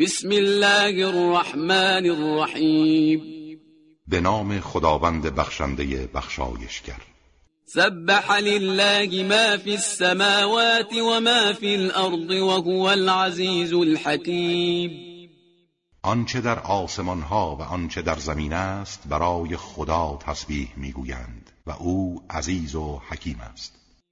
بسم الله الرحمن الرحیم به نام خداوند بخشنده بخشایشگر. سبح لله ما في السماوات وما في الارض وهو العزیز الحکیم. آنچه در آسمان ها و آنچه در زمین است برای خدا تسبیح می‌گویند و او عزیز و حکیم است.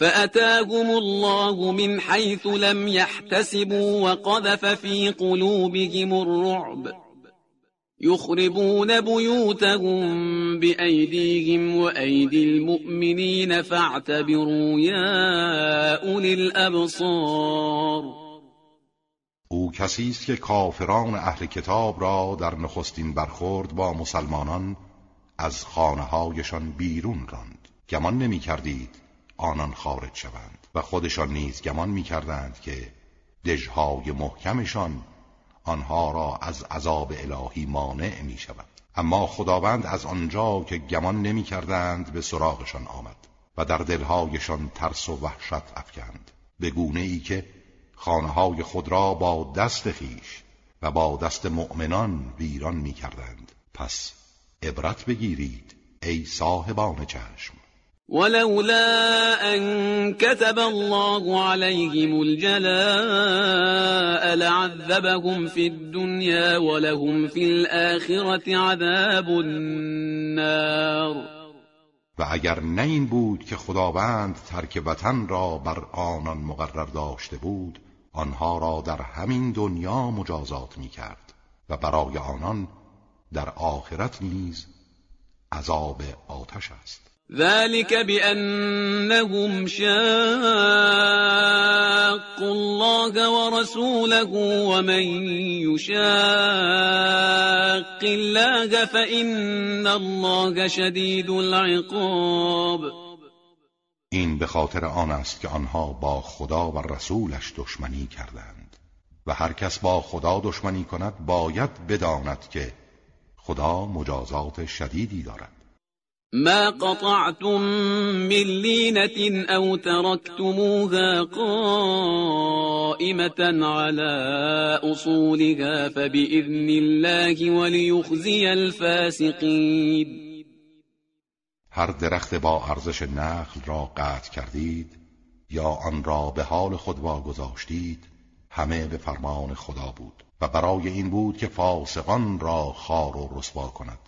فأتاهم الله من حيث لم يحتسبوا وقذف في قلوبهم الرعب. يخربون بيوتهم بأيديهم وأيدي المؤمنين فاعتبروا يا أولي الأبصار. او کسی است که کافران اهل کتاب را در نخستین برخورد با مسلمانان از خانه هایشان بیرون راند. گمان نمی کردید آنان خارج شوند و خودشان نیز گمان می کردند که دژهای محکمشان آنها را از عذاب الهی مانع می شود اما خداوند از آنجا که گمان نمی کردند به سراغشان آمد و در دلهایشان ترس و وحشت افکند. به گونه ای که خانه خود را با دست خیش و با دست مؤمنان ویران می کردند پس عبرت بگیرید ای صاحبان چشم. ولولا أن كتب الله عليهم الجلاء لعذبهم في الدنيا ولهم في الآخرة عذاب النار. و اگر نه این بود که خداوند ترک وطن را بر آنان مقرر داشته بود آنها را در همین دنیا مجازات می کرد و برای آنان در آخرت نیز عذاب آتش است. ذلك بأنهم شاقوا الله ورسوله ومن يشاق الله فإن الله شدید العقاب. این به خاطر آن است که آنها با خدا و رسولش دشمنی کردند و هر کس با خدا دشمنی کند باید بداند که خدا مجازات شدیدی دارد. ما قطعتم من لينة أو تركتموها قائمة على أصولها فبإذن الله وليخزي الفاسقين. هر درخت با ارزش نخل را قطع کردید یا آن را به حال خود واگذاشتید همه به فرمان خدا بود و برای این بود که فاسقان را خار و رسوا کند.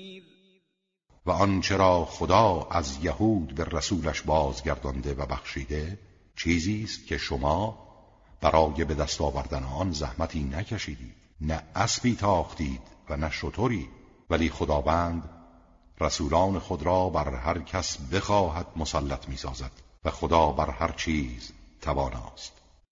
و آنچه را خدا از یهود به رسولش بازگردانده و بخشیده چیزی است که شما برای به دست آوردن آن زحمتی نکشیدید نه اسبی تاختید و نه شطوری ولی خداوند رسولان خود را بر هر کس بخواهد مسلط می‌سازد و خدا بر هر چیز تواناست.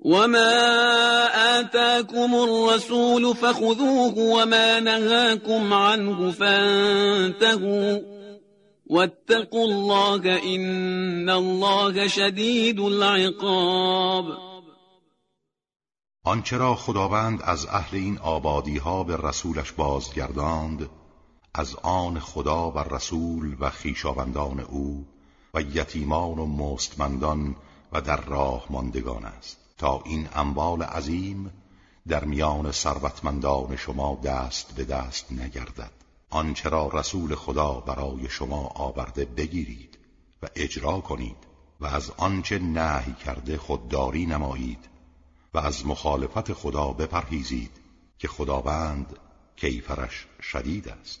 وما آتاكم الرسول فخذوه وما نهاكم عنه فانتهوا واتقوا الله إن الله شدید العقاب آنچه را خداوند از اهل این آبادی ها به رسولش بازگرداند از آن خدا و رسول و خیشاوندان او و یتیمان و مستمندان و در راه ماندگان است. تا این اموال عظیم در میان ثروتمندان شما دست به دست نگردد. آنچه را رسول خدا برای شما آورده بگیرید و اجرا کنید و از آنچه نهی کرده خودداری نمایید و از مخالفت خدا بپرهیزید که خداوند کیفرش شدید است.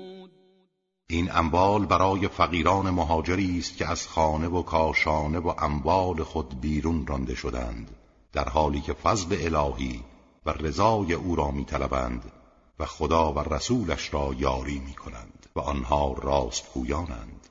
این اموال برای فقیران مهاجری است که از خانه و کاشانه و اموال خود بیرون رانده شدند در حالی که فضل الهی و رضای او را میطلبند و خدا و رسولش را یاری می‌کنند و آنها راستگویانند.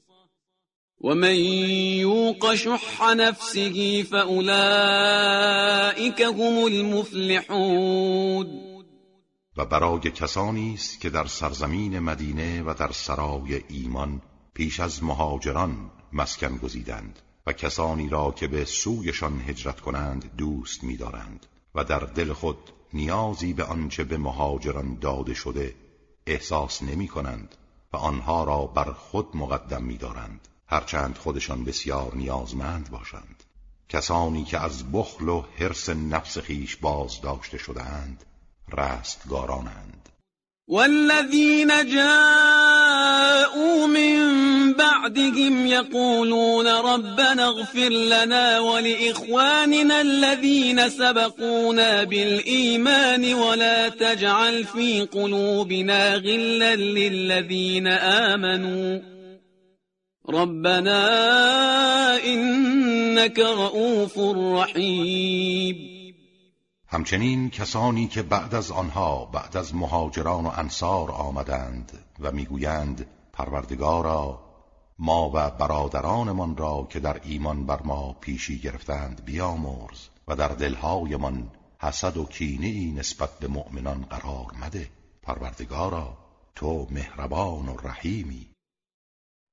ومن يوق شح نفسه فأولئك هم المفلحون. و برای کسانی است که در سرزمین مدینه و در سرای ایمان پیش از مهاجران مسکن گزیدند و کسانی را که به سویشان هجرت کنند دوست می‌دارند و در دل خود نیازی به آنچه به مهاجران داده شده احساس نمی کنند و آنها را بر خود مقدم می‌دارند. هرچند خودشان بسیار نیازمند باشند. کسانی که از بخل و حرس نفس خیش باز داشته شدهاند رستگارانند. والذین جاءوا من بعدهم يقولون ربنا اغفر لنا ولإخواننا الذين سبقونا بالإيمان ولا تجعل في قلوبنا غلا للذين آمنوا. ربنا انك رؤوف رحیم همچنین کسانی که بعد از آنها بعد از مهاجران و انصار آمدند و می‌گویند پروردگارا ما و برادرانمان را که در ایمان بر ما پیشی گرفتند بیامرز و در دلهایمان حسد و کینه نسبت به مؤمنان قرار مده. پروردگارا تو مهربان و رحیمی.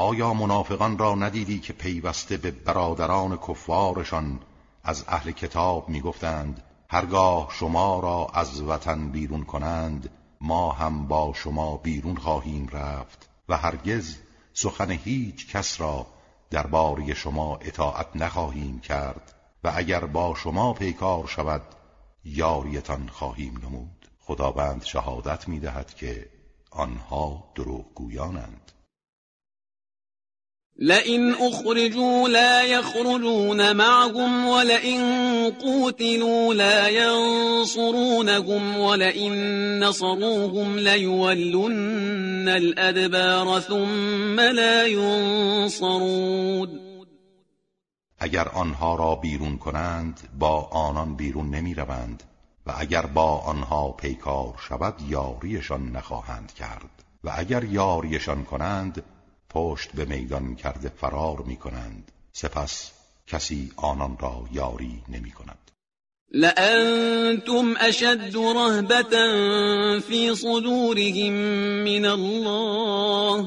آیا منافقان را ندیدی که پیوسته به برادران کفارشان از اهل کتاب می‌گفتند هرگاه شما را از وطن بیرون کنند ما هم با شما بیرون خواهیم رفت و هرگز سخن هیچ کس را درباره شما اطاعت نخواهیم کرد و اگر با شما پیکار شود یاریتان خواهیم نمود. خداوند شهادت می‌دهد که آنها دروغگویانند. لئن أخرجوا لا يخرجون معهم ولئن قوتلوا لا ينصرونهم ولئن نصروهم ليولن الأدبار ثم لا ينصرون. اگر آنها را بیرون کنند با آنان بیرون نمی روند و اگر با آنها پیکار شود یاریشان نخواهند کرد و اگر یاریشان کنند پشت به میدان کرده فرار می کنند سپس کسی آنان را یاری نمی کند لأنتم أشد رهبة في صدورهم من الله.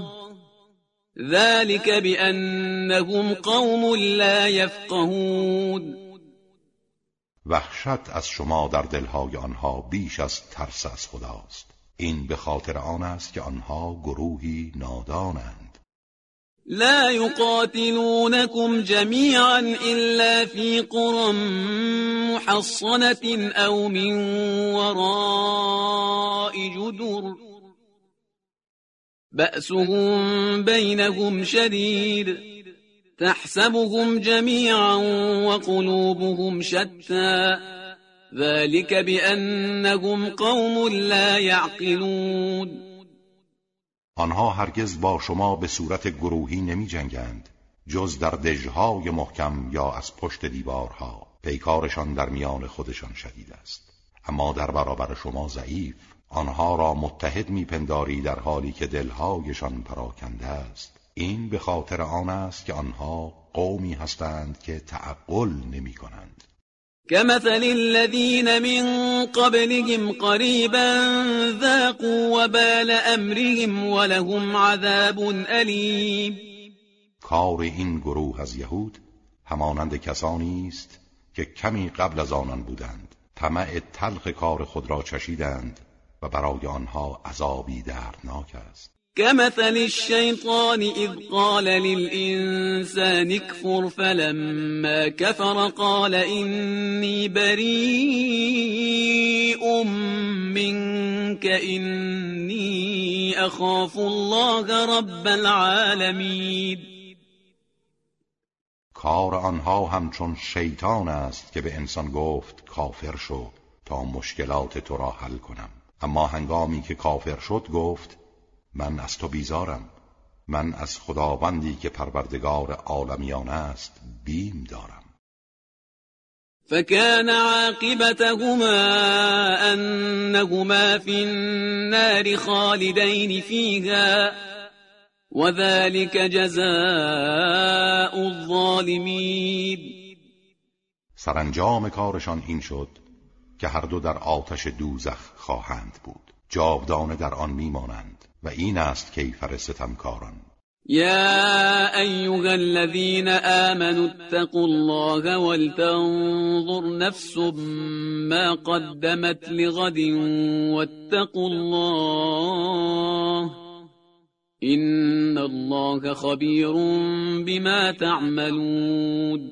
ذلك بأنهم قوم لا يفقهون. وحشت از شما در دلهای آنها بیش از ترس از خداست. این به خاطر آن است که آنها گروهی نادانند. لا يقاتلونكم جميعا إلا في قرى محصنة أو من وراء جدر. بأسهم بينهم شديد تحسبهم جميعا وقلوبهم شتى. ذلك بأنهم قوم لا يعقلون. آنها هرگز با شما به صورت گروهی نمی جنگند جز در دژهای محکم یا از پشت دیوارها. پیکارشان در میان خودشان شدید است. اما در برابر شما ضعیف آنها را متحد میپنداری در حالی که دلهایشان پراکنده است. این به خاطر آن است که آنها قومی هستند که تعقل نمی کنند كمثل الذين من قبلهم قريبا ذاقوا وبال امرهم ولهم عذاب الیم کار این گروه از یهود همانند کسانی است که کمی قبل از آنان بودند طمع تلخ کار خود را چشیدند و برای آنها عذابی دردناک است. كمثل الشيطان إذ قال للإنسان اكفر فلما كفر قال إني بريء منك إني أخاف الله رب العالمين. کار آنها همچون شیطان است که به انسان گفت کافر شو تا مشکلات تو را حل کنم. اما هنگامی که کافر شد گفت من از تو بیزارم. من از خداوندی که پروردگار عالمیان است بیم دارم. فكان عاقبتهما أنهما في النار خالدين فيها وذلك جزاء الظالمين سرانجام کارشان این شد که هر دو در آتش دوزخ خواهند بود. جاودانه در آن میمانند. و این است کیفر ستمکاران يا أيها الذين آمنوا اتقوا الله ولتنظر نفس ما قدمت لغد واتقوا الله إن الله خبير بما تعملون.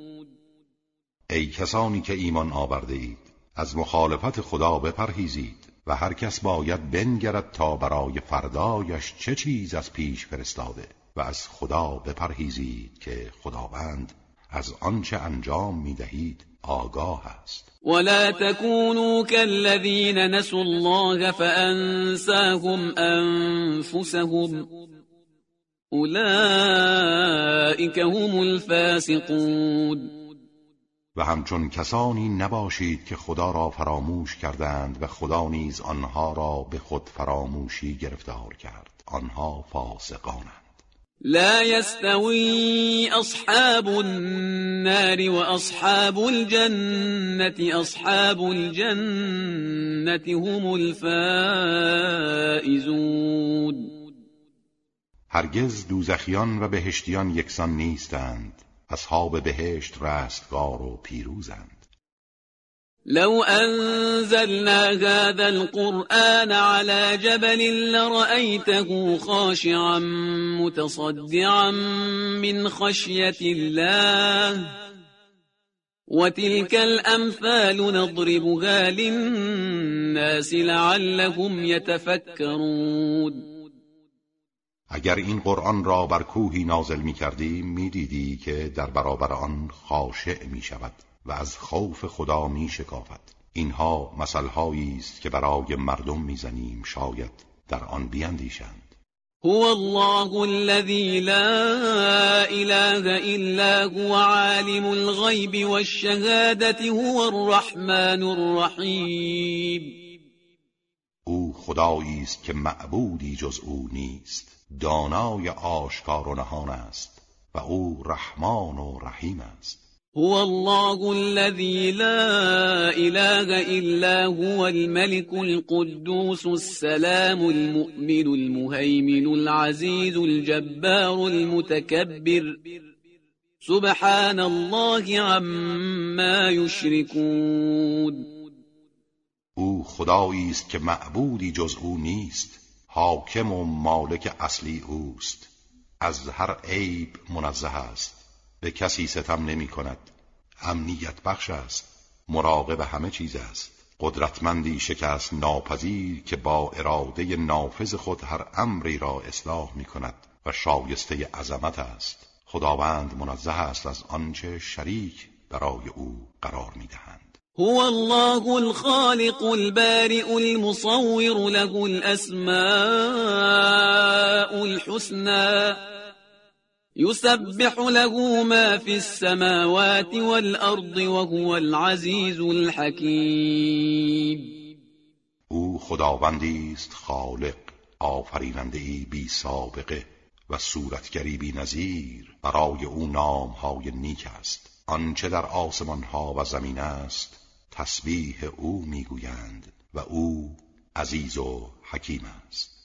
ای کسانی که ایمان آورده اید از مخالفت خدا بپرهیزید. و هر کس باید بنگرد تا برای فردایش چه چیز از پیش فرستاده و از خدا بپرهیزید که خداوند از آنچه انجام می‌دهید آگاه است. ولا تكونوا كالذين نسوا الله فأنساهم أنفسهم أولئك هم الفاسقون. و همچون کسانی نباشید که خدا را فراموش کردند و خدا نیز آنها را به خود فراموشی گرفتار کرد. آنها فاسقانند. لا يستوي أصحاب النار وأصحاب الجنة أصحاب الجنة هم الفائزون. هرگز دوزخیان و بهشتیان یکسان نیستند. اصحاب بهشت رستگار و پیروزند. لو أنزلنا هذا القرآن على جبل لرأيته خاشعا متصدعا من خشية الله. وتلك الأمثال نضربها للناس لعلهم يتفكرون. اگر این قرآن را بر کوهی نازل می کردیم می دیدی که در برابر آن خاشع می شود و از خوف خدا می شکافد اینها مثلهایی است که برای مردم می‌زنیم شاید در آن بیندیشند. هو الله الذي لا اله الا هو عالم الغيب والشهادة هو الرحمن الرحیم. او خدایی است که معبودی جز او نیست. دانای آشکار و نهان است و او رحمان و رحیم است. هو الله الذي لا اله الا هو الملك القدوس السلام المؤمن المهيمن العزيز الجبار المتكبر سبحان الله عما يشركون او خدایی است که معبودی جز او نیست. حاکم و مالک اصلی اوست. از هر عیب منزه است. به کسی ستم نمی کند. امنیت بخش است. مراقب همه چیز است. قدرتمندی شکست ناپذیر که با اراده نافذ خود هر امری را اصلاح می کند و شایسته عظمت است. خداوند منزه است از آنچه شریک برای او قرار می دهند. هو الله الخالق البارئ المصور له الاسماء الحسنى. يسبح له ما في السماوات والأرض وهو العزيز الحكيم. او خداوندی است خالق آفریننده ای بی سابقه و صورتگری بی نظیر برای او نامهای نیک است. آنچه در آسمان ها و زمین است تسبیح او می‌گویند و او عزیز و حکیم است.